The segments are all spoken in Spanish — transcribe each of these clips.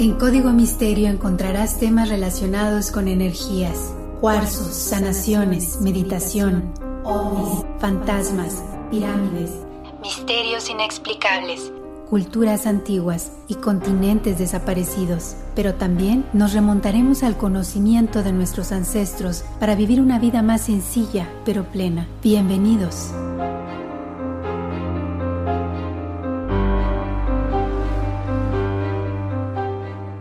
En Código Misterio encontrarás temas relacionados con energías, cuarzos, sanaciones, meditación, ovnis, fantasmas, pirámides, misterios inexplicables, culturas antiguas y continentes desaparecidos. Pero también nos remontaremos al conocimiento de nuestros ancestros para vivir una vida más sencilla pero plena. Bienvenidos.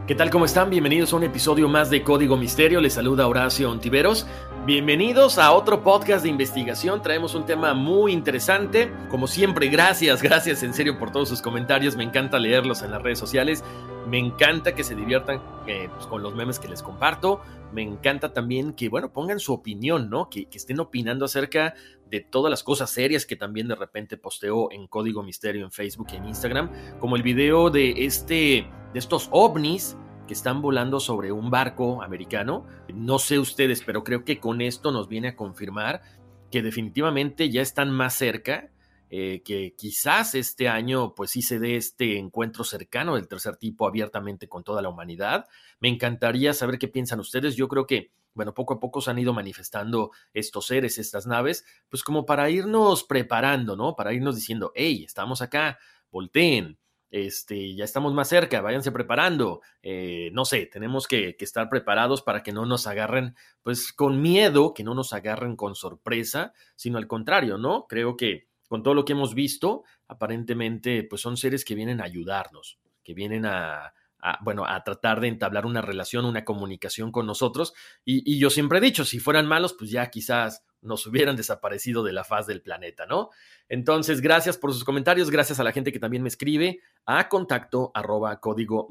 ¿Qué tal? ¿Cómo están? Bienvenidos a un episodio más de Código Misterio. Les saluda Horacio Ontiveros. Bienvenidos a otro podcast de investigación. Traemos un tema muy interesante. Como siempre, gracias, gracias en serio por todos sus comentarios. Me encanta leerlos en las redes sociales. Me encanta que se diviertan eh, pues, con los memes que les comparto. Me encanta también que, bueno, pongan su opinión, ¿no? Que, que estén opinando acerca de todas las cosas serias que también de repente posteo en Código Misterio en Facebook y en Instagram. Como el video de este de estos ovnis que están volando sobre un barco americano. No sé ustedes, pero creo que con esto nos viene a confirmar que definitivamente ya están más cerca, eh, que quizás este año pues sí se dé este encuentro cercano del tercer tipo abiertamente con toda la humanidad. Me encantaría saber qué piensan ustedes. Yo creo que, bueno, poco a poco se han ido manifestando estos seres, estas naves, pues como para irnos preparando, ¿no? Para irnos diciendo, hey, estamos acá, volteen este, ya estamos más cerca, váyanse preparando, eh, no sé, tenemos que, estar preparados para que no nos agarren, pues con miedo, que no nos agarren con sorpresa, sino al contrario, ¿no? Creo que con todo lo que hemos visto, aparentemente, pues son seres que vienen a ayudarnos, que vienen a, bueno, a tratar de entablar una relación, una comunicación con nosotros. Y, y, yo siempre he dicho, si fueran malos, pues ya quizás nos hubieran desaparecido de la faz del planeta, ¿no? Entonces, gracias por sus comentarios, gracias a la gente que también me escribe a contacto arroba código.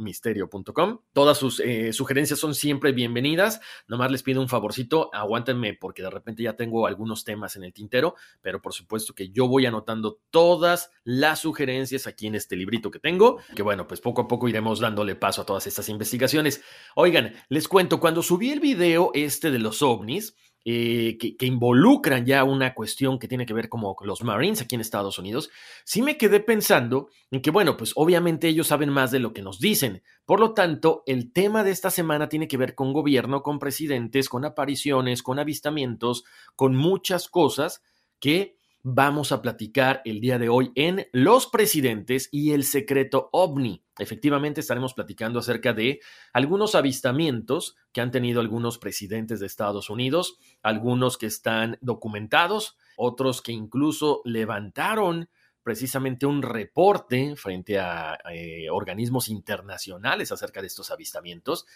Todas sus eh, sugerencias son siempre bienvenidas. Nomás les pido un favorcito, aguántenme porque de repente ya tengo algunos temas en el tintero, pero por supuesto que yo voy anotando todas las sugerencias aquí en este librito que tengo, que bueno, pues poco a poco iremos dándole paso a todas estas investigaciones. Oigan, les cuento, cuando subí el video este de los ovnis, eh, que, involucran ya una cuestión que tiene que ver como los Marines aquí en Estados Unidos, sí me quedé pensando en que, bueno, pues obviamente ellos saben más de lo que nos dicen. Por lo tanto, el tema de esta semana tiene que ver con gobierno, con presidentes, con apariciones, con avistamientos, con muchas cosas que vamos a platicar el día de hoy en Los Presidentes y el Secreto OVNI. Efectivamente, estaremos platicando acerca de algunos avistamientos que han tenido algunos presidentes de Estados Unidos, algunos que están documentados, otros que incluso levantaron precisamente un reporte frente a eh, organismos internacionales acerca de estos avistamientos.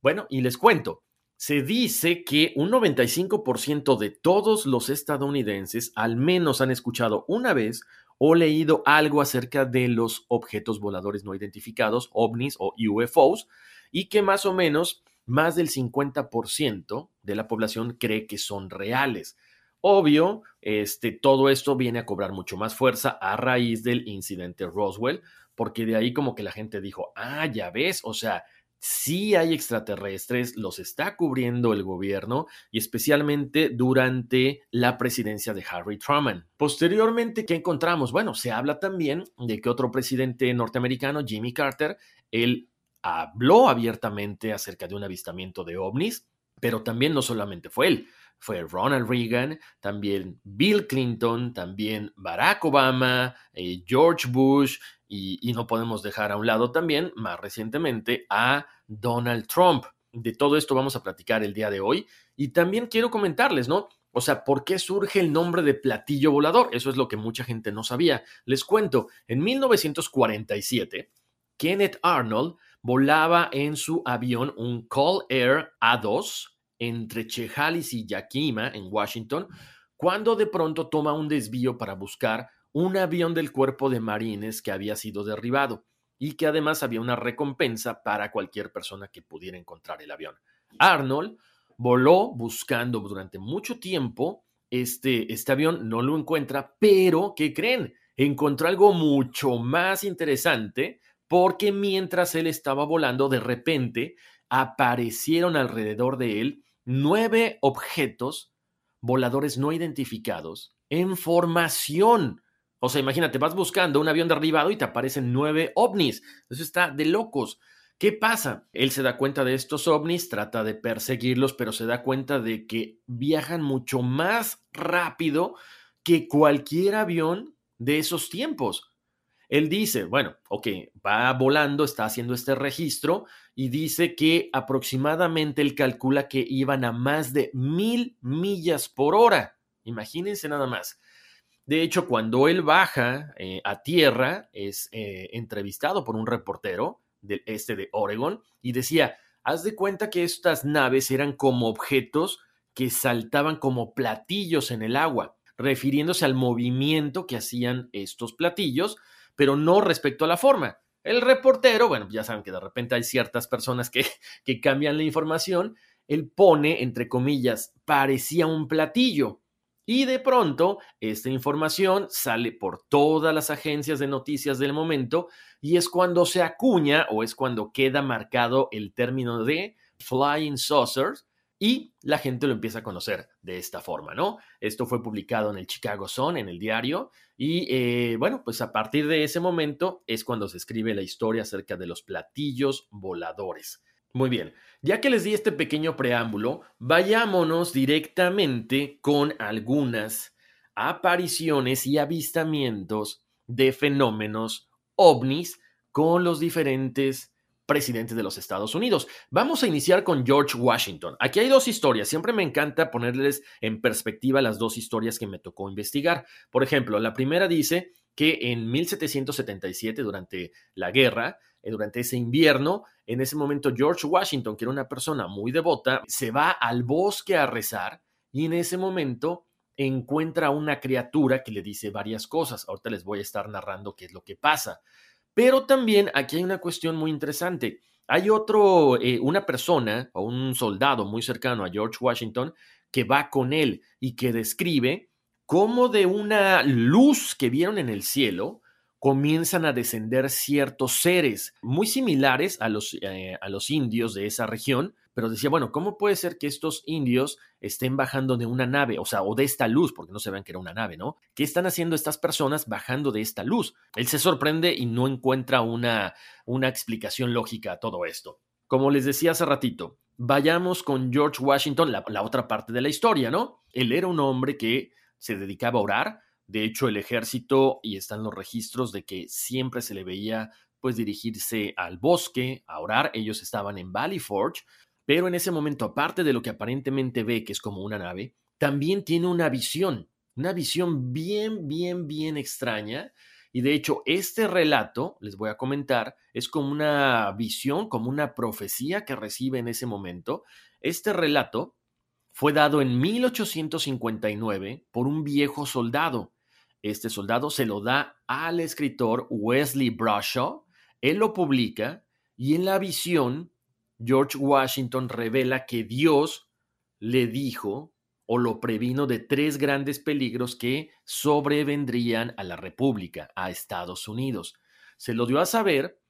Bueno, y les cuento, se dice que un 95% de todos los estadounidenses al menos han escuchado una vez o leído algo acerca de los objetos voladores no identificados, ovnis o UFOs, y que más o menos más del 50% de la población cree que son reales. Obvio, este, todo esto viene a cobrar mucho más fuerza a raíz del incidente Roswell, porque de ahí como que la gente dijo, ah, ya ves, o sea, sí hay extraterrestres, los está cubriendo el gobierno y especialmente durante la presidencia de Harry Truman. Posteriormente, ¿qué encontramos? Bueno, se habla también de que otro presidente norteamericano, Jimmy Carter, él habló abiertamente acerca de un avistamiento de ovnis, pero también no solamente fue él. Fue Ronald Reagan, también Bill Clinton, también Barack Obama, eh, George Bush y, y no podemos dejar a un lado también, más recientemente, a Donald Trump. De todo esto vamos a platicar el día de hoy y también quiero comentarles, ¿no? O sea, ¿por qué surge el nombre de platillo volador? Eso es lo que mucha gente no sabía. Les cuento, en 1947, Kenneth Arnold volaba en su avión un Call Air A2 entre Chehalis y Yakima, en Washington, cuando de pronto toma un desvío para buscar un avión del cuerpo de marines que había sido derribado y que además había una recompensa para cualquier persona que pudiera encontrar el avión. Arnold voló buscando durante mucho tiempo este, este avión, no lo encuentra, pero ¿qué creen? Encontró algo mucho más interesante porque mientras él estaba volando, de repente aparecieron alrededor de él nueve objetos voladores no identificados en formación. O sea, imagínate, vas buscando un avión derribado y te aparecen nueve ovnis. Eso está de locos. ¿Qué pasa? Él se da cuenta de estos ovnis, trata de perseguirlos, pero se da cuenta de que viajan mucho más rápido que cualquier avión de esos tiempos. Él dice, bueno, ok, va volando, está haciendo este registro y dice que aproximadamente él calcula que iban a más de mil millas por hora. Imagínense nada más. De hecho, cuando él baja eh, a tierra, es eh, entrevistado por un reportero del este de Oregon y decía, haz de cuenta que estas naves eran como objetos que saltaban como platillos en el agua, refiriéndose al movimiento que hacían estos platillos pero no respecto a la forma. El reportero, bueno, ya saben que de repente hay ciertas personas que, que cambian la información, él pone, entre comillas, parecía un platillo. Y de pronto, esta información sale por todas las agencias de noticias del momento y es cuando se acuña o es cuando queda marcado el término de flying saucers y la gente lo empieza a conocer de esta forma, ¿no? Esto fue publicado en el Chicago Sun, en el diario, y eh, bueno, pues a partir de ese momento es cuando se escribe la historia acerca de los platillos voladores. Muy bien, ya que les di este pequeño preámbulo, vayámonos directamente con algunas apariciones y avistamientos de fenómenos ovnis con los diferentes presidente de los Estados Unidos. Vamos a iniciar con George Washington. Aquí hay dos historias. Siempre me encanta ponerles en perspectiva las dos historias que me tocó investigar. Por ejemplo, la primera dice que en 1777, durante la guerra, eh, durante ese invierno, en ese momento George Washington, que era una persona muy devota, se va al bosque a rezar y en ese momento encuentra una criatura que le dice varias cosas. Ahorita les voy a estar narrando qué es lo que pasa. Pero también aquí hay una cuestión muy interesante. Hay otro, eh, una persona o un soldado muy cercano a George Washington que va con él y que describe cómo de una luz que vieron en el cielo comienzan a descender ciertos seres muy similares a los, eh, a los indios de esa región, pero decía, bueno, ¿cómo puede ser que estos indios estén bajando de una nave, o sea, o de esta luz, porque no se vean que era una nave, ¿no? ¿Qué están haciendo estas personas bajando de esta luz? Él se sorprende y no encuentra una, una explicación lógica a todo esto. Como les decía hace ratito, vayamos con George Washington, la, la otra parte de la historia, ¿no? Él era un hombre que se dedicaba a orar, de hecho, el ejército, y están los registros de que siempre se le veía pues dirigirse al bosque, a orar. Ellos estaban en Valley Forge, pero en ese momento, aparte de lo que aparentemente ve, que es como una nave, también tiene una visión, una visión bien, bien, bien extraña. Y de hecho, este relato, les voy a comentar, es como una visión, como una profecía que recibe en ese momento. Este relato fue dado en 1859 por un viejo soldado. Este soldado se lo da al escritor Wesley Brashaw, él lo publica y en la visión George Washington revela que Dios le dijo o lo previno de tres grandes peligros que sobrevendrían a la República, a Estados Unidos. Se lo dio a saber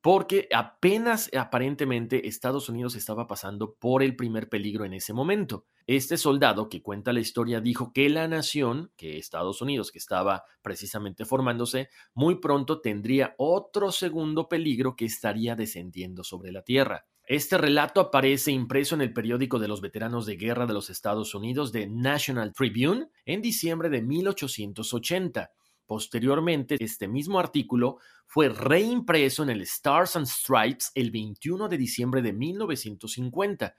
porque apenas aparentemente Estados Unidos estaba pasando por el primer peligro en ese momento. Este soldado que cuenta la historia dijo que la nación, que Estados Unidos, que estaba precisamente formándose, muy pronto tendría otro segundo peligro que estaría descendiendo sobre la Tierra. Este relato aparece impreso en el periódico de los veteranos de guerra de los Estados Unidos de National Tribune en diciembre de 1880. Posteriormente, este mismo artículo fue reimpreso en el Stars and Stripes el 21 de diciembre de 1950.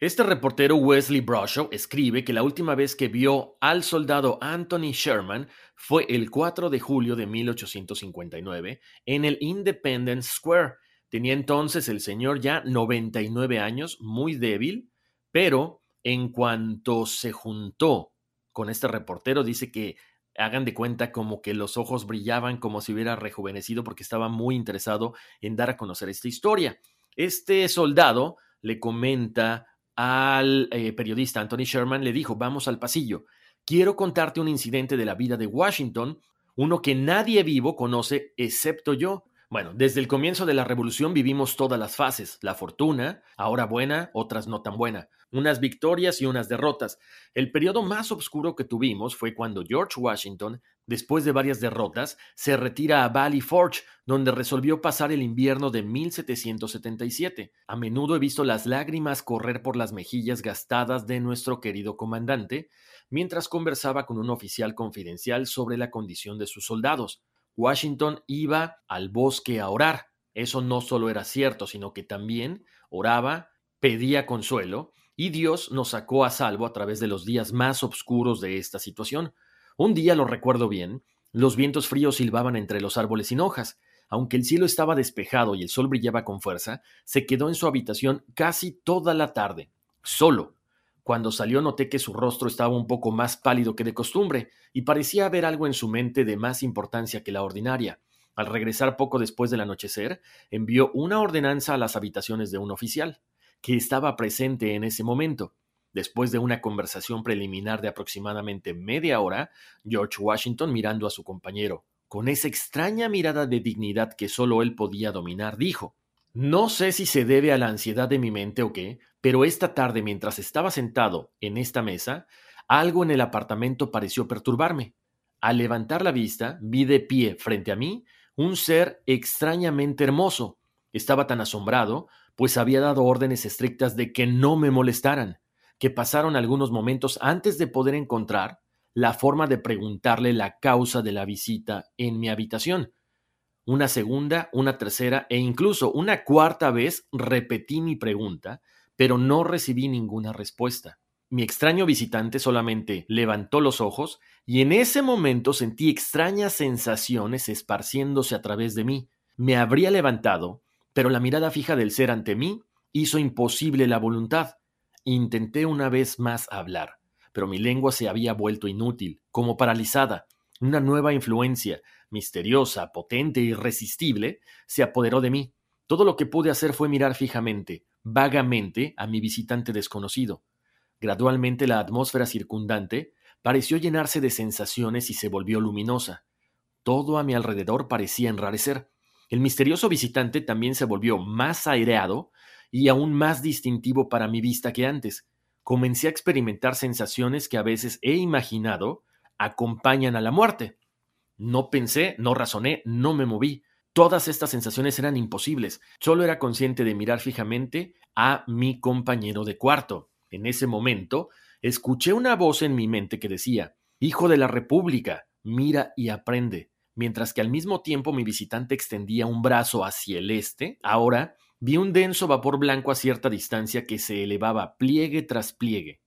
Este reportero Wesley Broshaw escribe que la última vez que vio al soldado Anthony Sherman fue el 4 de julio de 1859 en el Independence Square Tenía entonces el señor ya 99 años, muy débil, pero en cuanto se juntó con este reportero, dice que hagan de cuenta como que los ojos brillaban como si hubiera rejuvenecido porque estaba muy interesado en dar a conocer esta historia. Este soldado le comenta al eh, periodista Anthony Sherman, le dijo, vamos al pasillo, quiero contarte un incidente de la vida de Washington, uno que nadie vivo conoce excepto yo. Bueno, desde el comienzo de la revolución vivimos todas las fases, la fortuna, ahora buena, otras no tan buena, unas victorias y unas derrotas. El periodo más oscuro que tuvimos fue cuando George Washington, después de varias derrotas, se retira a Valley Forge, donde resolvió pasar el invierno de 1777. A menudo he visto las lágrimas correr por las mejillas gastadas de nuestro querido comandante, mientras conversaba con un oficial confidencial sobre la condición de sus soldados. Washington iba al bosque a orar. Eso no solo era cierto, sino que también oraba, pedía consuelo, y Dios nos sacó a salvo a través de los días más oscuros de esta situación. Un día, lo recuerdo bien, los vientos fríos silbaban entre los árboles sin hojas. Aunque el cielo estaba despejado y el sol brillaba con fuerza, se quedó en su habitación casi toda la tarde, solo, cuando salió noté que su rostro estaba un poco más pálido que de costumbre, y parecía haber algo en su mente de más importancia que la ordinaria. Al regresar poco después del anochecer, envió una ordenanza a las habitaciones de un oficial, que estaba presente en ese momento. Después de una conversación preliminar de aproximadamente media hora, George Washington, mirando a su compañero, con esa extraña mirada de dignidad que solo él podía dominar, dijo No sé si se debe a la ansiedad de mi mente o qué, pero esta tarde, mientras estaba sentado en esta mesa, algo en el apartamento pareció perturbarme. Al levantar la vista, vi de pie frente a mí un ser extrañamente hermoso. Estaba tan asombrado, pues había dado órdenes estrictas de que no me molestaran, que pasaron algunos momentos antes de poder encontrar la forma de preguntarle la causa de la visita en mi habitación. Una segunda, una tercera e incluso una cuarta vez repetí mi pregunta, pero no recibí ninguna respuesta. Mi extraño visitante solamente levantó los ojos y en ese momento sentí extrañas sensaciones esparciéndose a través de mí. Me habría levantado, pero la mirada fija del ser ante mí hizo imposible la voluntad. Intenté una vez más hablar, pero mi lengua se había vuelto inútil, como paralizada. Una nueva influencia, misteriosa, potente irresistible, se apoderó de mí. Todo lo que pude hacer fue mirar fijamente, vagamente a mi visitante desconocido. Gradualmente la atmósfera circundante pareció llenarse de sensaciones y se volvió luminosa. Todo a mi alrededor parecía enrarecer. El misterioso visitante también se volvió más aireado y aún más distintivo para mi vista que antes. Comencé a experimentar sensaciones que a veces he imaginado acompañan a la muerte. No pensé, no razoné, no me moví. Todas estas sensaciones eran imposibles. Solo era consciente de mirar fijamente a mi compañero de cuarto. En ese momento, escuché una voz en mi mente que decía, Hijo de la República, mira y aprende. Mientras que al mismo tiempo mi visitante extendía un brazo hacia el este, ahora vi un denso vapor blanco a cierta distancia que se elevaba pliegue tras pliegue.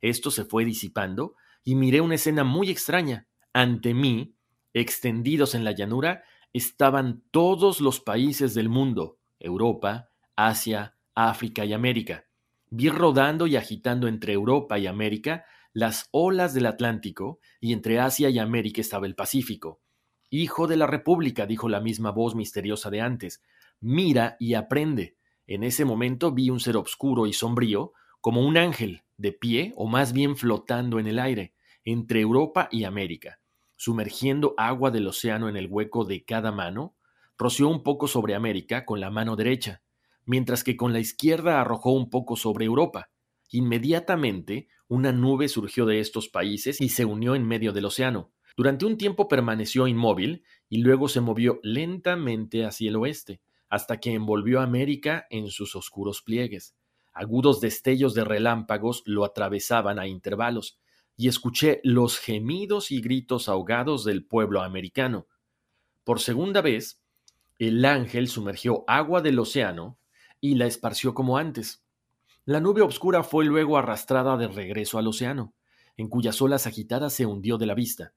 Esto se fue disipando y miré una escena muy extraña. Ante mí, extendidos en la llanura, estaban todos los países del mundo, Europa, Asia, África y América. Vi rodando y agitando entre Europa y América las olas del Atlántico, y entre Asia y América estaba el Pacífico. Hijo de la República, dijo la misma voz misteriosa de antes, mira y aprende. En ese momento vi un ser oscuro y sombrío, como un ángel, de pie o más bien flotando en el aire, entre Europa y América sumergiendo agua del océano en el hueco de cada mano, roció un poco sobre América con la mano derecha, mientras que con la izquierda arrojó un poco sobre Europa. Inmediatamente una nube surgió de estos países y se unió en medio del océano. Durante un tiempo permaneció inmóvil y luego se movió lentamente hacia el oeste, hasta que envolvió América en sus oscuros pliegues. Agudos destellos de relámpagos lo atravesaban a intervalos, y escuché los gemidos y gritos ahogados del pueblo americano. Por segunda vez, el ángel sumergió agua del océano y la esparció como antes. La nube obscura fue luego arrastrada de regreso al océano, en cuyas olas agitadas se hundió de la vista.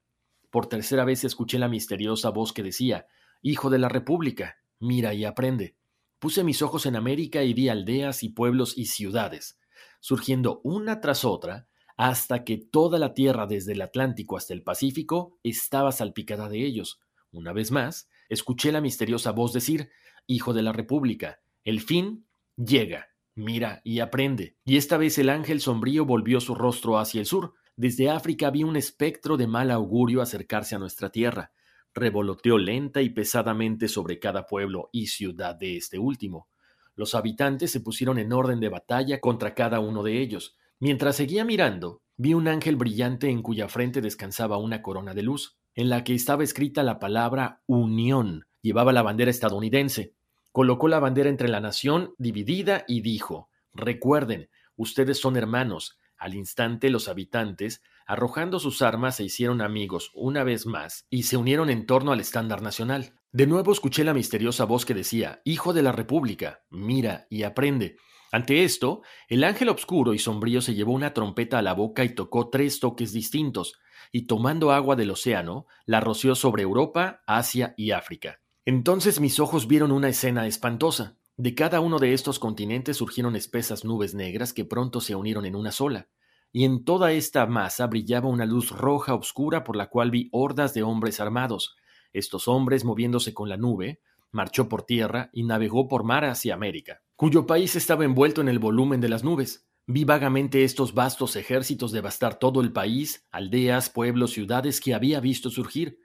Por tercera vez escuché la misteriosa voz que decía Hijo de la República, mira y aprende. Puse mis ojos en América y vi aldeas y pueblos y ciudades, surgiendo una tras otra, hasta que toda la tierra desde el Atlántico hasta el Pacífico estaba salpicada de ellos. Una vez más, escuché la misteriosa voz decir, Hijo de la República, el fin llega, mira y aprende. Y esta vez el ángel sombrío volvió su rostro hacia el sur. Desde África vi un espectro de mal augurio acercarse a nuestra tierra revoloteó lenta y pesadamente sobre cada pueblo y ciudad de este último. Los habitantes se pusieron en orden de batalla contra cada uno de ellos. Mientras seguía mirando, vi un ángel brillante en cuya frente descansaba una corona de luz, en la que estaba escrita la palabra Unión. Llevaba la bandera estadounidense. Colocó la bandera entre la nación dividida y dijo Recuerden, ustedes son hermanos. Al instante los habitantes Arrojando sus armas se hicieron amigos una vez más y se unieron en torno al estándar nacional. De nuevo escuché la misteriosa voz que decía, Hijo de la República, mira y aprende. Ante esto, el ángel obscuro y sombrío se llevó una trompeta a la boca y tocó tres toques distintos, y tomando agua del océano, la roció sobre Europa, Asia y África. Entonces mis ojos vieron una escena espantosa. De cada uno de estos continentes surgieron espesas nubes negras que pronto se unieron en una sola y en toda esta masa brillaba una luz roja oscura por la cual vi hordas de hombres armados. Estos hombres, moviéndose con la nube, marchó por tierra y navegó por mar hacia América, cuyo país estaba envuelto en el volumen de las nubes. Vi vagamente estos vastos ejércitos devastar todo el país, aldeas, pueblos, ciudades que había visto surgir.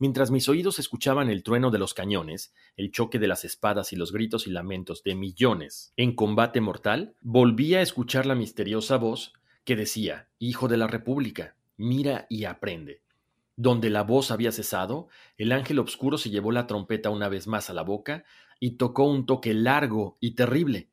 Mientras mis oídos escuchaban el trueno de los cañones, el choque de las espadas y los gritos y lamentos de millones en combate mortal, volví a escuchar la misteriosa voz que decía, Hijo de la República, mira y aprende. Donde la voz había cesado, el ángel obscuro se llevó la trompeta una vez más a la boca y tocó un toque largo y terrible.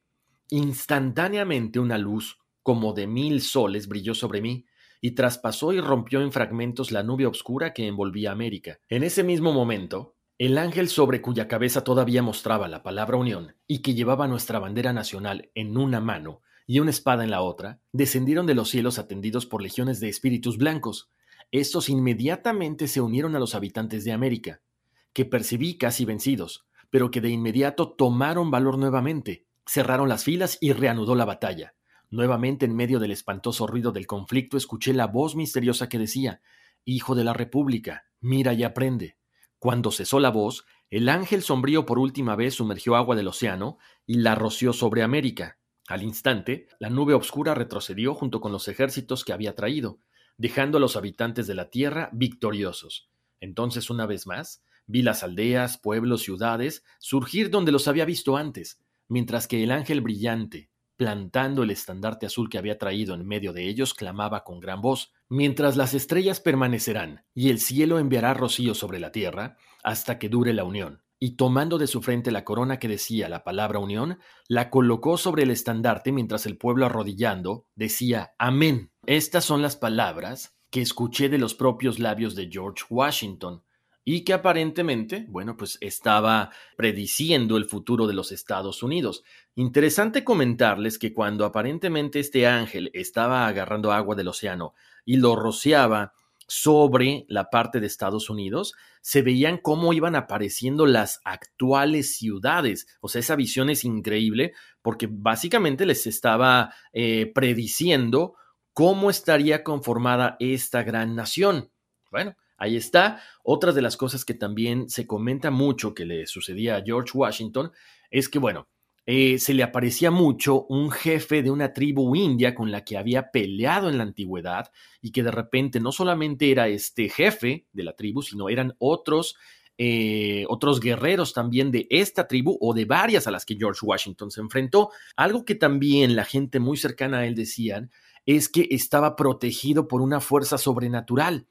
Instantáneamente una luz, como de mil soles, brilló sobre mí, y traspasó y rompió en fragmentos la nube oscura que envolvía América. En ese mismo momento, el ángel sobre cuya cabeza todavía mostraba la palabra unión y que llevaba nuestra bandera nacional en una mano, y una espada en la otra, descendieron de los cielos atendidos por legiones de espíritus blancos. Estos inmediatamente se unieron a los habitantes de América, que percibí casi vencidos, pero que de inmediato tomaron valor nuevamente, cerraron las filas y reanudó la batalla. Nuevamente en medio del espantoso ruido del conflicto escuché la voz misteriosa que decía Hijo de la República, mira y aprende. Cuando cesó la voz, el ángel sombrío por última vez sumergió agua del océano y la roció sobre América. Al instante, la nube oscura retrocedió junto con los ejércitos que había traído, dejando a los habitantes de la tierra victoriosos. Entonces, una vez más, vi las aldeas, pueblos, ciudades surgir donde los había visto antes, mientras que el ángel brillante, plantando el estandarte azul que había traído en medio de ellos, clamaba con gran voz, mientras las estrellas permanecerán y el cielo enviará rocío sobre la tierra hasta que dure la unión y tomando de su frente la corona que decía la palabra unión, la colocó sobre el estandarte mientras el pueblo arrodillando decía Amén. Estas son las palabras que escuché de los propios labios de George Washington y que aparentemente, bueno, pues estaba prediciendo el futuro de los Estados Unidos. Interesante comentarles que cuando aparentemente este ángel estaba agarrando agua del océano y lo rociaba sobre la parte de Estados Unidos, se veían cómo iban apareciendo las actuales ciudades. O sea, esa visión es increíble porque básicamente les estaba eh, prediciendo cómo estaría conformada esta gran nación. Bueno, ahí está. Otra de las cosas que también se comenta mucho que le sucedía a George Washington es que, bueno, eh, se le aparecía mucho un jefe de una tribu india con la que había peleado en la antigüedad y que de repente no solamente era este jefe de la tribu, sino eran otros, eh, otros guerreros también de esta tribu o de varias a las que George Washington se enfrentó. Algo que también la gente muy cercana a él decían es que estaba protegido por una fuerza sobrenatural,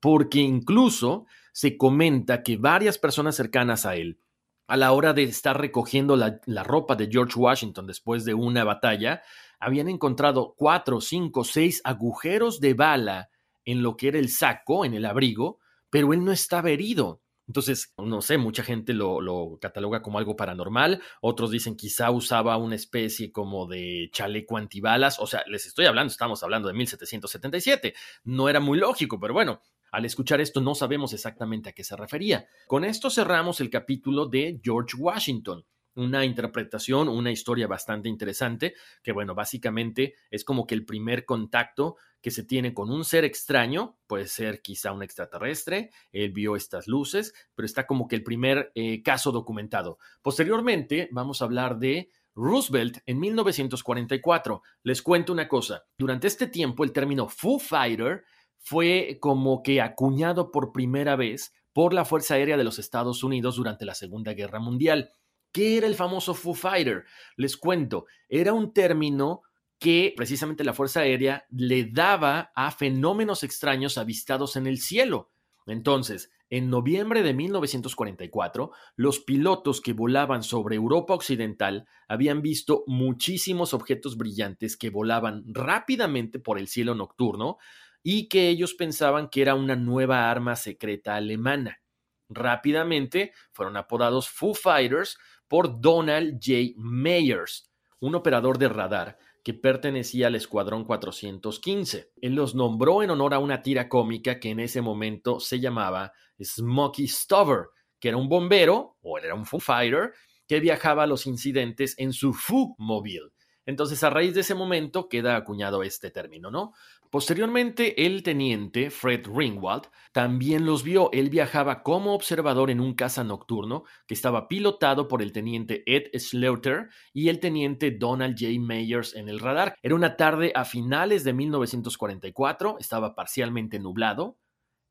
porque incluso se comenta que varias personas cercanas a él, a la hora de estar recogiendo la, la, ropa de George Washington después de una batalla, habían encontrado cuatro, cinco, seis agujeros de bala en lo que era el saco, en el abrigo, pero él no estaba herido. Entonces, no sé, mucha gente lo, lo, cataloga como algo paranormal, otros dicen quizá usaba una especie como de chaleco antibalas, o sea, les estoy hablando, estamos hablando de 1777, no era muy lógico, pero bueno, al escuchar esto no sabemos exactamente a qué se refería. Con esto cerramos el capítulo de George Washington una interpretación, una historia bastante interesante, que bueno, básicamente es como que el primer contacto que se tiene con un ser extraño, puede ser quizá un extraterrestre, él vio estas luces, pero está como que el primer eh, caso documentado. Posteriormente vamos a hablar de Roosevelt en 1944. Les cuento una cosa, durante este tiempo el término Foo Fighter fue como que acuñado por primera vez por la Fuerza Aérea de los Estados Unidos durante la Segunda Guerra Mundial. ¿Qué era el famoso Foo Fighter? Les cuento, era un término que precisamente la Fuerza Aérea le daba a fenómenos extraños avistados en el cielo. Entonces, en noviembre de 1944, los pilotos que volaban sobre Europa Occidental habían visto muchísimos objetos brillantes que volaban rápidamente por el cielo nocturno y que ellos pensaban que era una nueva arma secreta alemana. Rápidamente fueron apodados Foo Fighters por Donald J. Mayers, un operador de radar que pertenecía al Escuadrón 415. Él los nombró en honor a una tira cómica que en ese momento se llamaba Smokey Stover, que era un bombero, o era un Foo Fighter, que viajaba a los incidentes en su Foo Mobile. Entonces, a raíz de ese momento queda acuñado este término, ¿no? Posteriormente, el teniente Fred Ringwald también los vio. Él viajaba como observador en un caza nocturno que estaba pilotado por el teniente Ed Slaughter y el teniente Donald J. Mayers en el radar. Era una tarde a finales de 1944, estaba parcialmente nublado,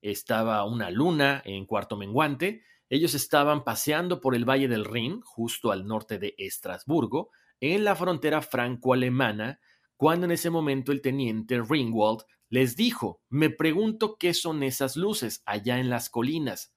estaba una luna en cuarto menguante. Ellos estaban paseando por el Valle del Rin, justo al norte de Estrasburgo, en la frontera franco-alemana cuando en ese momento el teniente Ringwald les dijo, me pregunto qué son esas luces allá en las colinas.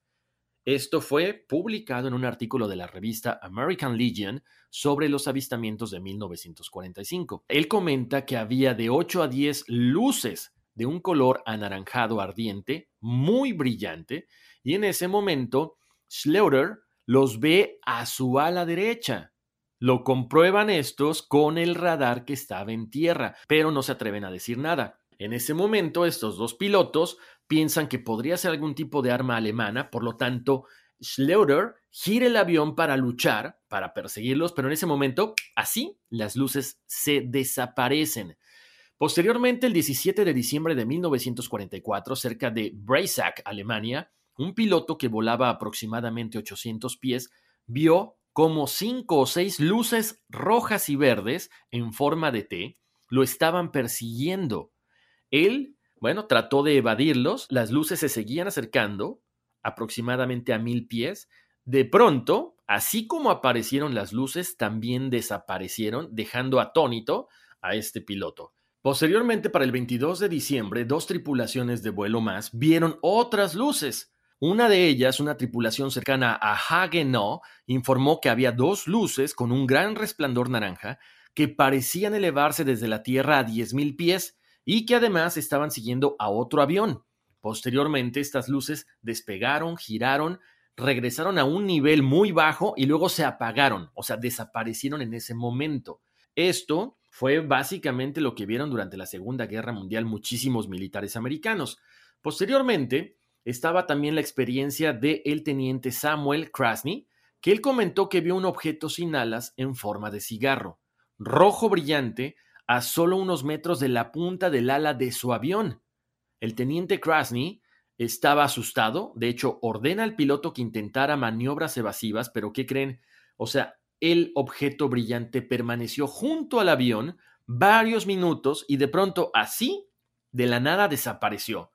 Esto fue publicado en un artículo de la revista American Legion sobre los avistamientos de 1945. Él comenta que había de 8 a 10 luces de un color anaranjado ardiente, muy brillante, y en ese momento Schleuder los ve a su ala derecha. Lo comprueban estos con el radar que estaba en tierra, pero no se atreven a decir nada. En ese momento, estos dos pilotos piensan que podría ser algún tipo de arma alemana, por lo tanto, Schleuder gira el avión para luchar, para perseguirlos, pero en ese momento, así, las luces se desaparecen. Posteriormente, el 17 de diciembre de 1944, cerca de Breisach, Alemania, un piloto que volaba aproximadamente 800 pies vio como cinco o seis luces rojas y verdes en forma de T lo estaban persiguiendo. Él, bueno, trató de evadirlos, las luces se seguían acercando, aproximadamente a mil pies. De pronto, así como aparecieron las luces, también desaparecieron, dejando atónito a este piloto. Posteriormente, para el 22 de diciembre, dos tripulaciones de vuelo más vieron otras luces. Una de ellas, una tripulación cercana a Haguenau, informó que había dos luces con un gran resplandor naranja que parecían elevarse desde la Tierra a 10.000 pies y que además estaban siguiendo a otro avión. Posteriormente, estas luces despegaron, giraron, regresaron a un nivel muy bajo y luego se apagaron, o sea, desaparecieron en ese momento. Esto fue básicamente lo que vieron durante la Segunda Guerra Mundial muchísimos militares americanos. Posteriormente, estaba también la experiencia del el teniente Samuel Krasny, que él comentó que vio un objeto sin alas en forma de cigarro, rojo brillante, a solo unos metros de la punta del ala de su avión. El teniente Krasny estaba asustado, de hecho ordena al piloto que intentara maniobras evasivas, pero ¿qué creen? O sea, el objeto brillante permaneció junto al avión varios minutos y de pronto así, de la nada desapareció.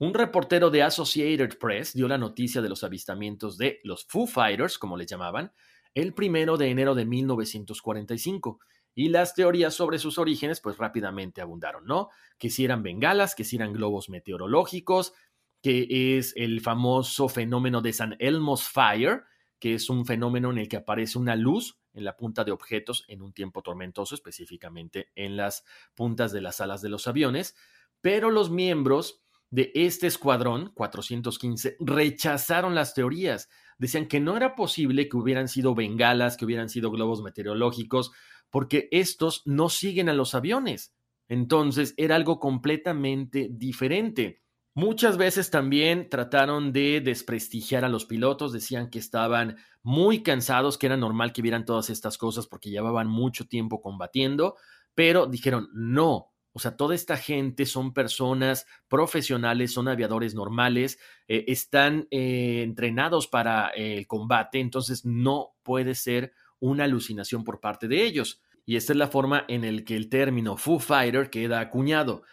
Un reportero de Associated Press dio la noticia de los avistamientos de los Foo Fighters, como les llamaban, el primero de enero de 1945. Y las teorías sobre sus orígenes, pues rápidamente abundaron, ¿no? Que si eran bengalas, que si eran globos meteorológicos, que es el famoso fenómeno de San Elmo's Fire, que es un fenómeno en el que aparece una luz en la punta de objetos en un tiempo tormentoso, específicamente en las puntas de las alas de los aviones, pero los miembros de este escuadrón 415 rechazaron las teorías. Decían que no era posible que hubieran sido bengalas, que hubieran sido globos meteorológicos, porque estos no siguen a los aviones. Entonces era algo completamente diferente. Muchas veces también trataron de desprestigiar a los pilotos, decían que estaban muy cansados, que era normal que vieran todas estas cosas porque llevaban mucho tiempo combatiendo, pero dijeron, no, o sea, toda esta gente son personas profesionales, son aviadores normales, eh, están eh, entrenados para el combate, entonces no puede ser una alucinación por parte de ellos. Y esta es la forma en la que el término Foo Fighter queda acuñado.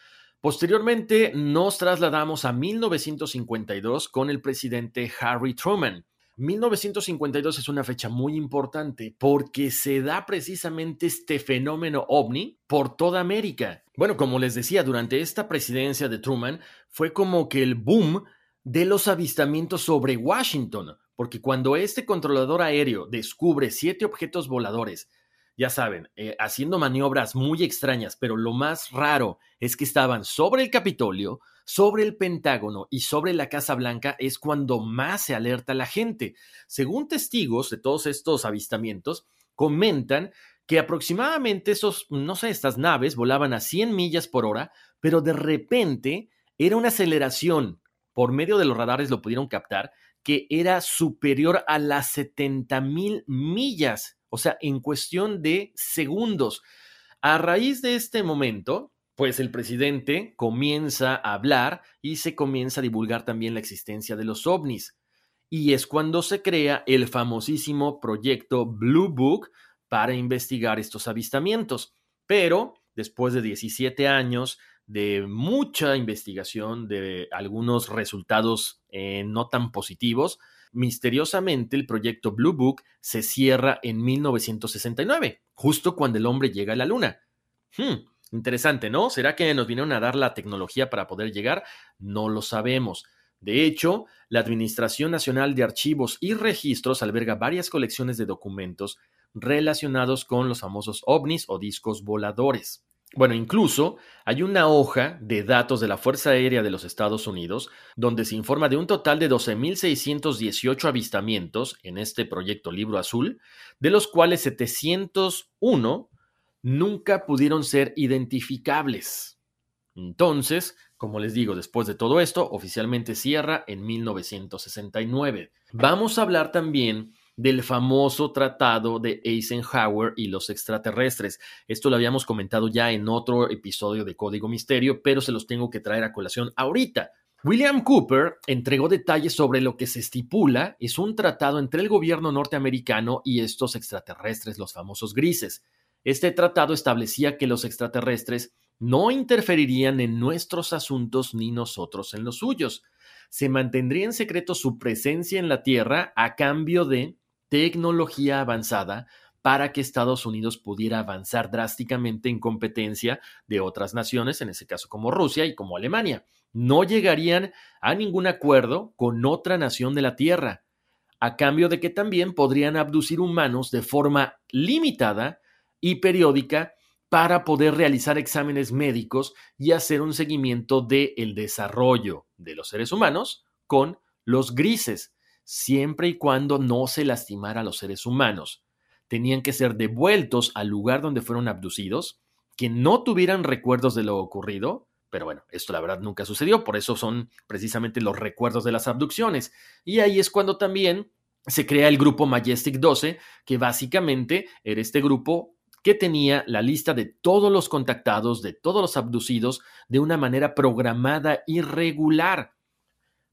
Posteriormente nos trasladamos a 1952 con el presidente Harry Truman. 1952 es una fecha muy importante porque se da precisamente este fenómeno ovni por toda América. Bueno, como les decía, durante esta presidencia de Truman fue como que el boom de los avistamientos sobre Washington, porque cuando este controlador aéreo descubre siete objetos voladores ya saben, eh, haciendo maniobras muy extrañas, pero lo más raro es que estaban sobre el Capitolio, sobre el Pentágono y sobre la Casa Blanca es cuando más se alerta la gente. Según testigos de todos estos avistamientos, comentan que aproximadamente esos, no sé, estas naves volaban a 100 millas por hora, pero de repente era una aceleración, por medio de los radares lo pudieron captar, que era superior a las 70 mil millas o sea, en cuestión de segundos. A raíz de este momento, pues el presidente comienza a hablar y se comienza a divulgar también la existencia de los ovnis. Y es cuando se crea el famosísimo proyecto Blue Book para investigar estos avistamientos. Pero después de 17 años de mucha investigación, de algunos resultados eh, no tan positivos, misteriosamente el proyecto Blue Book se cierra en 1969, justo cuando el hombre llega a la Luna. Hmm, interesante, ¿no? ¿Será que nos vinieron a dar la tecnología para poder llegar? No lo sabemos. De hecho, la Administración Nacional de Archivos y Registros alberga varias colecciones de documentos relacionados con los famosos ovnis o discos voladores. Bueno, incluso hay una hoja de datos de la Fuerza Aérea de los Estados Unidos donde se informa de un total de 12.618 avistamientos en este proyecto Libro Azul, de los cuales 701 nunca pudieron ser identificables. Entonces, como les digo, después de todo esto, oficialmente cierra en 1969. Vamos a hablar también del famoso tratado de Eisenhower y los extraterrestres. Esto lo habíamos comentado ya en otro episodio de Código Misterio, pero se los tengo que traer a colación ahorita. William Cooper entregó detalles sobre lo que se estipula es un tratado entre el gobierno norteamericano y estos extraterrestres, los famosos grises. Este tratado establecía que los extraterrestres no interferirían en nuestros asuntos ni nosotros en los suyos. Se mantendría en secreto su presencia en la Tierra a cambio de tecnología avanzada para que Estados Unidos pudiera avanzar drásticamente en competencia de otras naciones, en ese caso como Rusia y como Alemania. No llegarían a ningún acuerdo con otra nación de la Tierra, a cambio de que también podrían abducir humanos de forma limitada y periódica para poder realizar exámenes médicos y hacer un seguimiento del el desarrollo de los seres humanos con los grises, siempre y cuando no se lastimara a los seres humanos. Tenían que ser devueltos al lugar donde fueron abducidos, que no tuvieran recuerdos de lo ocurrido, pero bueno, esto la verdad nunca sucedió, por eso son precisamente los recuerdos de las abducciones. Y ahí es cuando también se crea el grupo Majestic 12, que básicamente era este grupo que tenía la lista de todos los contactados, de todos los abducidos, de una manera programada y regular.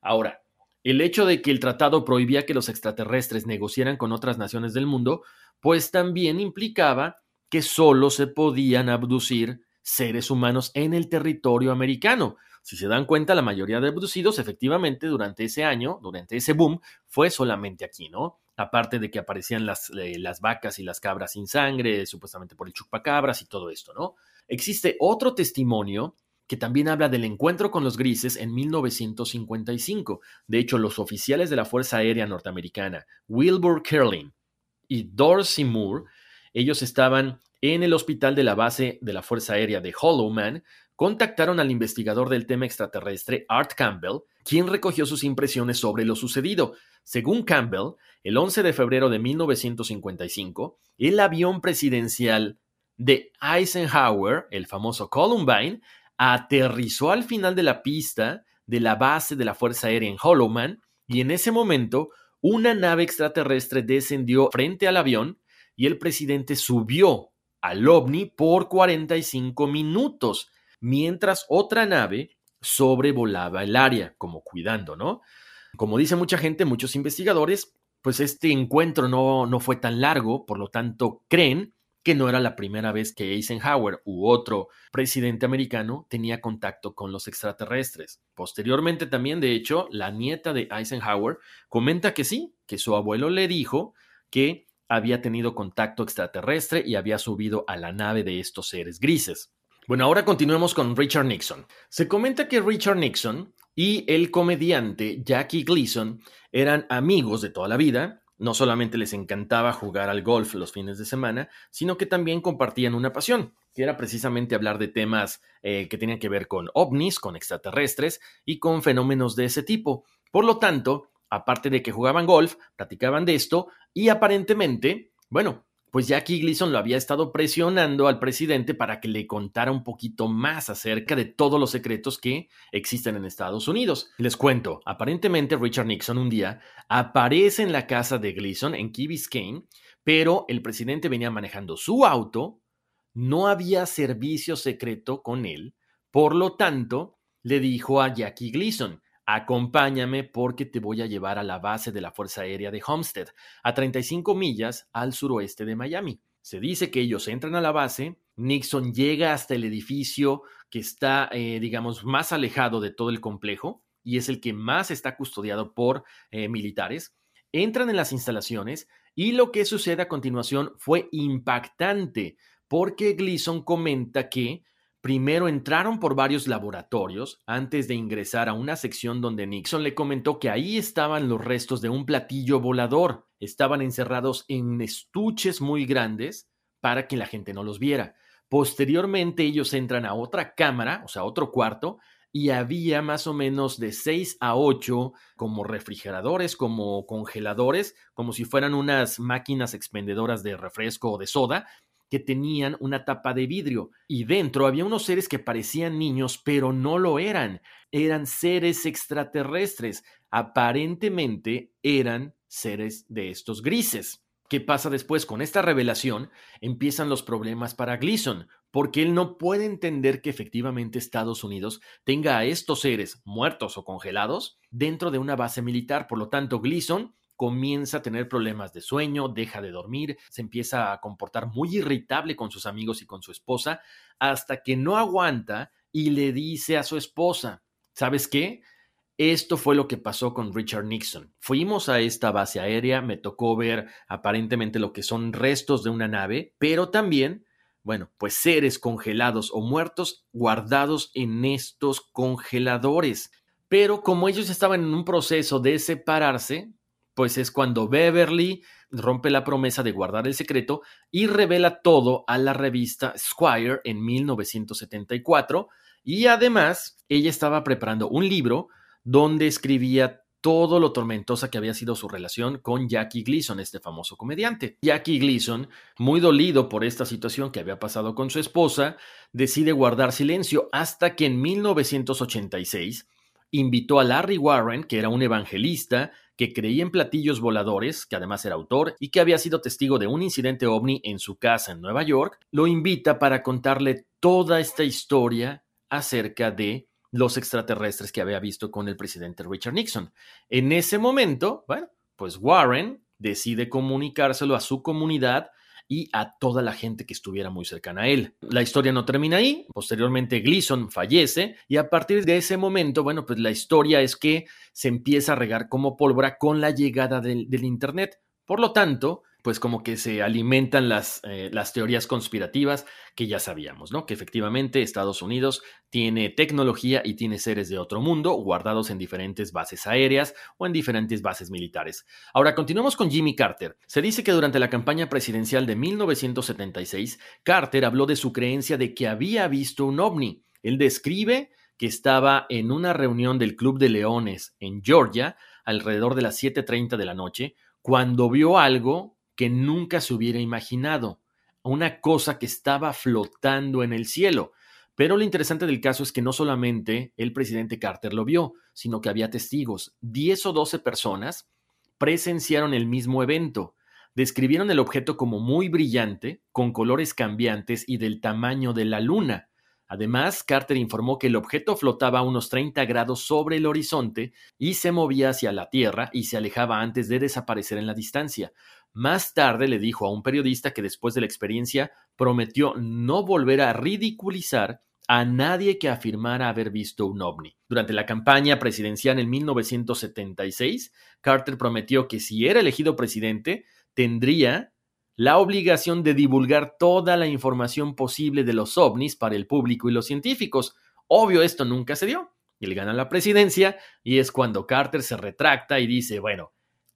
Ahora, el hecho de que el tratado prohibía que los extraterrestres negociaran con otras naciones del mundo, pues también implicaba que solo se podían abducir seres humanos en el territorio americano. Si se dan cuenta, la mayoría de abducidos efectivamente durante ese año, durante ese boom, fue solamente aquí, ¿no? Aparte de que aparecían las, eh, las vacas y las cabras sin sangre, supuestamente por el chupacabras y todo esto, ¿no? Existe otro testimonio que también habla del encuentro con los grises en 1955. De hecho, los oficiales de la Fuerza Aérea Norteamericana, Wilbur Kerlin y Dorsey Moore, ellos estaban en el hospital de la base de la Fuerza Aérea de Hollow Man, contactaron al investigador del tema extraterrestre Art Campbell, quien recogió sus impresiones sobre lo sucedido. Según Campbell, el 11 de febrero de 1955, el avión presidencial de Eisenhower, el famoso Columbine, aterrizó al final de la pista de la base de la Fuerza Aérea en Hollowman y en ese momento una nave extraterrestre descendió frente al avión y el presidente subió al ovni por 45 minutos, mientras otra nave sobrevolaba el área, como cuidando, ¿no? Como dice mucha gente, muchos investigadores, pues este encuentro no, no fue tan largo, por lo tanto creen que no era la primera vez que Eisenhower u otro presidente americano tenía contacto con los extraterrestres. Posteriormente también, de hecho, la nieta de Eisenhower comenta que sí, que su abuelo le dijo que había tenido contacto extraterrestre y había subido a la nave de estos seres grises. Bueno, ahora continuemos con Richard Nixon. Se comenta que Richard Nixon y el comediante Jackie Gleason eran amigos de toda la vida, no solamente les encantaba jugar al golf los fines de semana, sino que también compartían una pasión, que era precisamente hablar de temas eh, que tenían que ver con ovnis, con extraterrestres y con fenómenos de ese tipo. Por lo tanto, aparte de que jugaban golf, platicaban de esto y aparentemente, bueno, pues Jackie Gleason lo había estado presionando al presidente para que le contara un poquito más acerca de todos los secretos que existen en Estados Unidos. Les cuento, aparentemente Richard Nixon un día aparece en la casa de Gleason en Key Biscayne, pero el presidente venía manejando su auto, no había servicio secreto con él, por lo tanto, le dijo a Jackie Gleason, Acompáñame porque te voy a llevar a la base de la Fuerza Aérea de Homestead, a 35 millas al suroeste de Miami. Se dice que ellos entran a la base, Nixon llega hasta el edificio que está, eh, digamos, más alejado de todo el complejo y es el que más está custodiado por eh, militares. Entran en las instalaciones y lo que sucede a continuación fue impactante porque Gleason comenta que Primero entraron por varios laboratorios antes de ingresar a una sección donde Nixon le comentó que ahí estaban los restos de un platillo volador. Estaban encerrados en estuches muy grandes para que la gente no los viera. Posteriormente ellos entran a otra cámara, o sea, otro cuarto, y había más o menos de 6 a 8 como refrigeradores, como congeladores, como si fueran unas máquinas expendedoras de refresco o de soda, que tenían una tapa de vidrio y dentro había unos seres que parecían niños, pero no lo eran. Eran seres extraterrestres. Aparentemente eran seres de estos grises. ¿Qué pasa después? Con esta revelación empiezan los problemas para Gleason, porque él no puede entender que efectivamente Estados Unidos tenga a estos seres muertos o congelados dentro de una base militar. Por lo tanto, Gleason comienza a tener problemas de sueño, deja de dormir, se empieza a comportar muy irritable con sus amigos y con su esposa, hasta que no aguanta y le dice a su esposa, ¿sabes qué? Esto fue lo que pasó con Richard Nixon. Fuimos a esta base aérea, me tocó ver aparentemente lo que son restos de una nave, pero también, bueno, pues seres congelados o muertos guardados en estos congeladores. Pero como ellos estaban en un proceso de separarse, pues es cuando Beverly rompe la promesa de guardar el secreto y revela todo a la revista Squire en 1974 y además ella estaba preparando un libro donde escribía todo lo tormentosa que había sido su relación con Jackie Gleason, este famoso comediante. Jackie Gleason, muy dolido por esta situación que había pasado con su esposa, decide guardar silencio hasta que en 1986 invitó a Larry Warren, que era un evangelista que creía en platillos voladores, que además era autor y que había sido testigo de un incidente ovni en su casa en Nueva York, lo invita para contarle toda esta historia acerca de los extraterrestres que había visto con el presidente Richard Nixon. En ese momento, bueno, pues Warren decide comunicárselo a su comunidad y a toda la gente que estuviera muy cercana a él. La historia no termina ahí, posteriormente Gleason fallece y a partir de ese momento, bueno, pues la historia es que se empieza a regar como pólvora con la llegada del, Internet. Por lo tanto, pues como que se alimentan las, eh, las, teorías conspirativas que ya sabíamos, ¿no? Que efectivamente Estados Unidos tiene tecnología y tiene seres de otro mundo guardados en diferentes bases aéreas o en diferentes bases militares. Ahora, continuamos con Jimmy Carter. Se dice que durante la campaña presidencial de 1976, Carter habló de su creencia de que había visto un ovni. Él describe que estaba en una reunión del Club de Leones en Georgia alrededor de las 7.30 de la noche, cuando vio algo que nunca se hubiera imaginado, una cosa que estaba flotando en el cielo. Pero lo interesante del caso es que no solamente el presidente Carter lo vio, sino que había testigos. 10 o 12 personas presenciaron el mismo evento. Describieron el objeto como muy brillante, con colores cambiantes y del tamaño de la luna. Además, Carter informó que el objeto flotaba a unos 30 grados sobre el horizonte y se movía hacia la Tierra y se alejaba antes de desaparecer en la distancia. Más tarde le dijo a un periodista que después de la experiencia prometió no volver a ridiculizar a nadie que afirmara haber visto un ovni. Durante la campaña presidencial en 1976, Carter prometió que si era elegido presidente, tendría la obligación de divulgar toda la información posible de los ovnis para el público y los científicos. Obvio, esto nunca se dio. Él gana la presidencia y es cuando Carter se retracta y dice, bueno,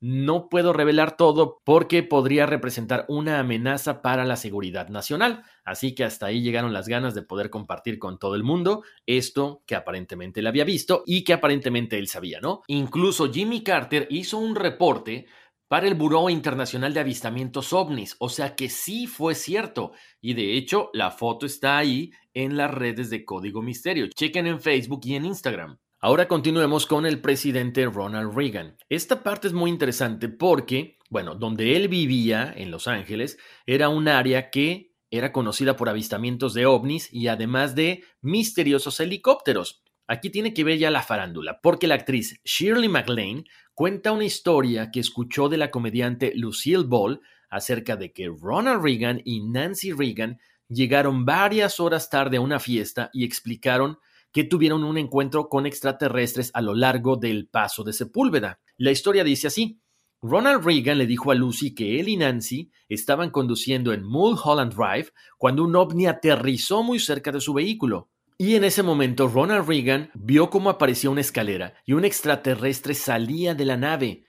no puedo revelar todo porque podría representar una amenaza para la seguridad nacional. Así que hasta ahí llegaron las ganas de poder compartir con todo el mundo esto que aparentemente él había visto y que aparentemente él sabía, ¿no? Incluso Jimmy Carter hizo un reporte para el Buró Internacional de Avistamientos OVNIs, o sea que sí fue cierto. Y de hecho, la foto está ahí en las redes de Código Misterio. Chequen en Facebook y en Instagram. Ahora continuemos con el presidente Ronald Reagan. Esta parte es muy interesante porque, bueno, donde él vivía, en Los Ángeles, era un área que era conocida por avistamientos de ovnis y además de misteriosos helicópteros. Aquí tiene que ver ya la farándula, porque la actriz Shirley MacLaine cuenta una historia que escuchó de la comediante Lucille Ball acerca de que Ronald Reagan y Nancy Reagan llegaron varias horas tarde a una fiesta y explicaron que tuvieron un encuentro con extraterrestres a lo largo del paso de Sepúlveda. La historia dice así. Ronald Reagan le dijo a Lucy que él y Nancy estaban conduciendo en Mulholland Drive cuando un ovni aterrizó muy cerca de su vehículo. Y en ese momento Ronald Reagan vio cómo aparecía una escalera y un extraterrestre salía de la nave.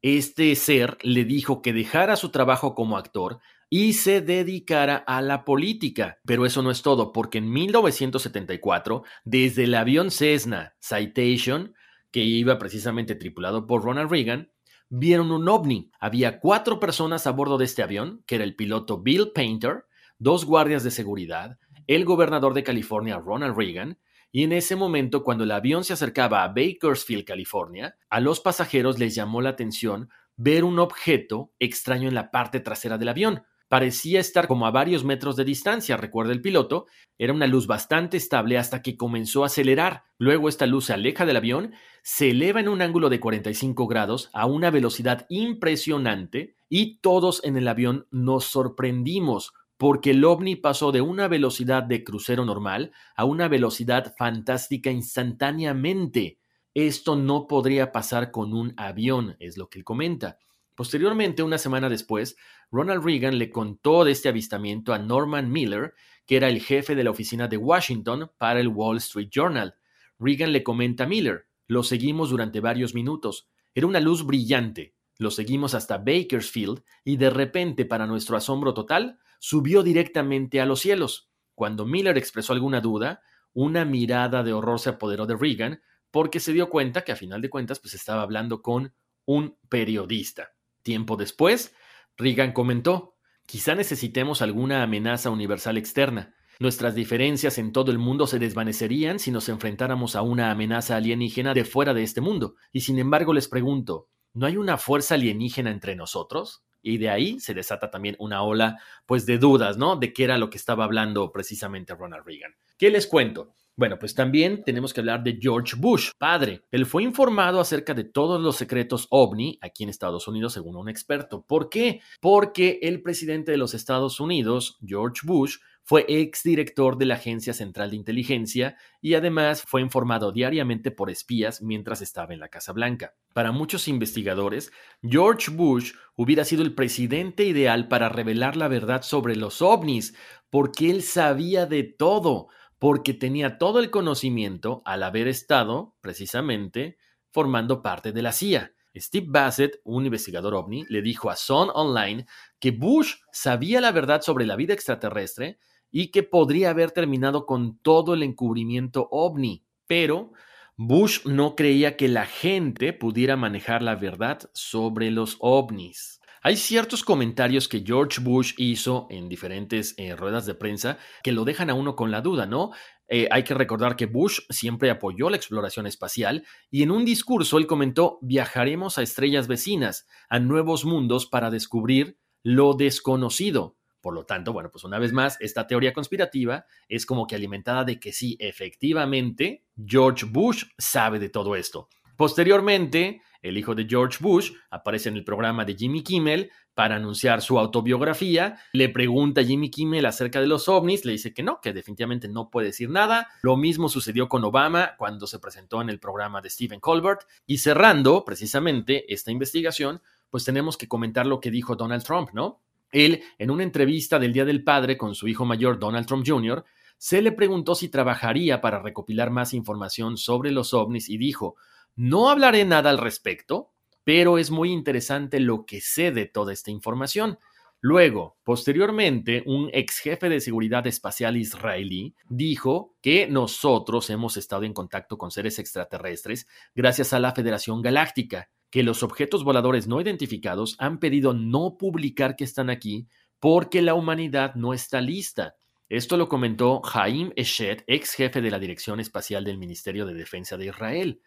Este ser le dijo que dejara su trabajo como actor y se dedicara a la política. Pero eso no es todo, porque en 1974, desde el avión Cessna Citation, que iba precisamente tripulado por Ronald Reagan, vieron un ovni. Había cuatro personas a bordo de este avión, que era el piloto Bill Painter, dos guardias de seguridad, el gobernador de California, Ronald Reagan, y en ese momento, cuando el avión se acercaba a Bakersfield, California, a los pasajeros les llamó la atención ver un objeto extraño en la parte trasera del avión. Parecía estar como a varios metros de distancia, recuerda el piloto. Era una luz bastante estable hasta que comenzó a acelerar. Luego esta luz se aleja del avión, se eleva en un ángulo de 45 grados a una velocidad impresionante y todos en el avión nos sorprendimos porque el ovni pasó de una velocidad de crucero normal a una velocidad fantástica instantáneamente. Esto no podría pasar con un avión, es lo que él comenta. Posteriormente, una semana después, Ronald Reagan le contó de este avistamiento a Norman Miller, que era el jefe de la oficina de Washington para el Wall Street Journal. Reagan le comenta a Miller, lo seguimos durante varios minutos. Era una luz brillante. Lo seguimos hasta Bakersfield y de repente, para nuestro asombro total, subió directamente a los cielos. Cuando Miller expresó alguna duda, una mirada de horror se apoderó de Reagan porque se dio cuenta que a final de cuentas pues estaba hablando con un periodista. Tiempo después, Reagan comentó, quizá necesitemos alguna amenaza universal externa. Nuestras diferencias en todo el mundo se desvanecerían si nos enfrentáramos a una amenaza alienígena de fuera de este mundo. Y sin embargo les pregunto, ¿no hay una fuerza alienígena entre nosotros? Y de ahí se desata también una ola, pues, de dudas, ¿no? De qué era lo que estaba hablando precisamente Ronald Reagan. ¿Qué les cuento? Bueno, pues también tenemos que hablar de George Bush, padre. Él fue informado acerca de todos los secretos ovni aquí en Estados Unidos, según un experto. ¿Por qué? Porque el presidente de los Estados Unidos, George Bush, fue exdirector de la Agencia Central de Inteligencia y además fue informado diariamente por espías mientras estaba en la Casa Blanca. Para muchos investigadores, George Bush hubiera sido el presidente ideal para revelar la verdad sobre los ovnis, porque él sabía de todo, porque tenía todo el conocimiento al haber estado, precisamente, formando parte de la CIA. Steve Bassett, un investigador ovni, le dijo a Sun Online que Bush sabía la verdad sobre la vida extraterrestre y que podría haber terminado con todo el encubrimiento ovni, pero Bush no creía que la gente pudiera manejar la verdad sobre los ovnis. Hay ciertos comentarios que George Bush hizo en diferentes eh, ruedas de prensa que lo dejan a uno con la duda, ¿no? Eh, hay que recordar que Bush siempre apoyó la exploración espacial y en un discurso él comentó, viajaremos a estrellas vecinas, a nuevos mundos para descubrir lo desconocido. Por lo tanto, bueno, pues una vez más, esta teoría conspirativa es como que alimentada de que sí, efectivamente, George Bush sabe de todo esto. Posteriormente, el hijo de George Bush aparece en el programa de Jimmy Kimmel para anunciar su autobiografía. Le pregunta a Jimmy Kimmel acerca de los ovnis, le dice que no, que definitivamente no puede decir nada. Lo mismo sucedió con Obama cuando se presentó en el programa de Stephen Colbert. Y cerrando precisamente esta investigación, pues tenemos que comentar lo que dijo Donald Trump, ¿no? Él, en una entrevista del Día del Padre con su hijo mayor Donald Trump Jr., se le preguntó si trabajaría para recopilar más información sobre los ovnis y dijo, no hablaré nada al respecto, pero es muy interesante lo que sé de toda esta información. Luego, posteriormente, un ex jefe de seguridad espacial israelí dijo que nosotros hemos estado en contacto con seres extraterrestres gracias a la Federación Galáctica, que los objetos voladores no identificados han pedido no publicar que están aquí porque la humanidad no está lista. Esto lo comentó Haim Eshet, ex jefe de la Dirección Espacial del Ministerio de Defensa de Israel.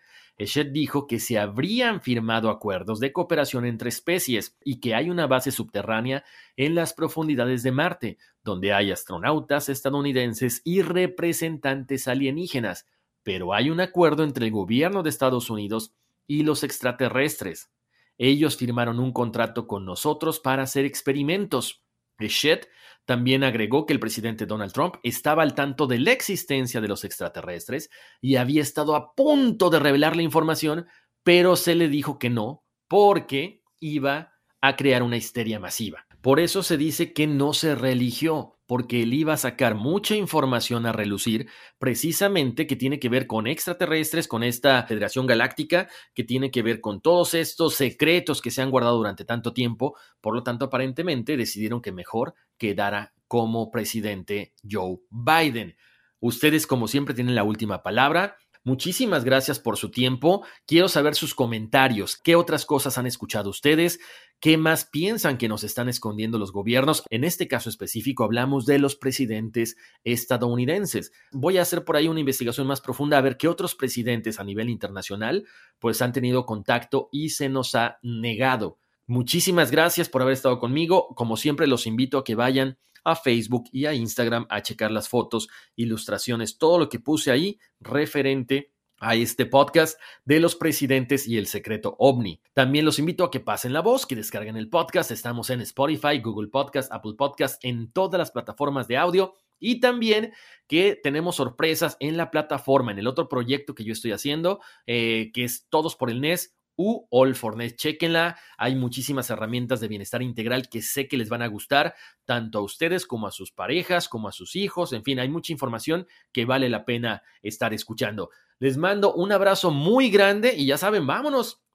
Eshet dijo que se habrían firmado acuerdos de cooperación entre especies y que hay una base subterránea en las profundidades de Marte, donde hay astronautas estadounidenses y representantes alienígenas, pero hay un acuerdo entre el gobierno de Estados Unidos y los extraterrestres. Ellos firmaron un contrato con nosotros para hacer experimentos. Eshet también agregó que el presidente Donald Trump estaba al tanto de la existencia de los extraterrestres y había estado a punto de revelar la información, pero se le dijo que no, porque iba a crear una histeria masiva. Por eso se dice que no se religió, porque él iba a sacar mucha información a relucir, precisamente que tiene que ver con extraterrestres, con esta Federación Galáctica, que tiene que ver con todos estos secretos que se han guardado durante tanto tiempo. Por lo tanto, aparentemente decidieron que mejor quedara como presidente Joe Biden. Ustedes, como siempre, tienen la última palabra. Muchísimas gracias por su tiempo. Quiero saber sus comentarios. ¿Qué otras cosas han escuchado ustedes? ¿Qué más piensan que nos están escondiendo los gobiernos? En este caso específico hablamos de los presidentes estadounidenses. Voy a hacer por ahí una investigación más profunda a ver qué otros presidentes a nivel internacional pues han tenido contacto y se nos ha negado. Muchísimas gracias por haber estado conmigo. Como siempre los invito a que vayan a Facebook y a Instagram a checar las fotos, ilustraciones, todo lo que puse ahí referente a este podcast de los presidentes y el secreto ovni. También los invito a que pasen la voz, que descarguen el podcast. Estamos en Spotify, Google Podcast, Apple Podcast, en todas las plataformas de audio. Y también que tenemos sorpresas en la plataforma, en el otro proyecto que yo estoy haciendo, eh, que es Todos por el NES, u All for Net. Chequenla, hay muchísimas herramientas de bienestar integral que sé que les van a gustar, tanto a ustedes como a sus parejas, como a sus hijos, en fin, hay mucha información que vale la pena estar escuchando. Les mando un abrazo muy grande y ya saben, vámonos,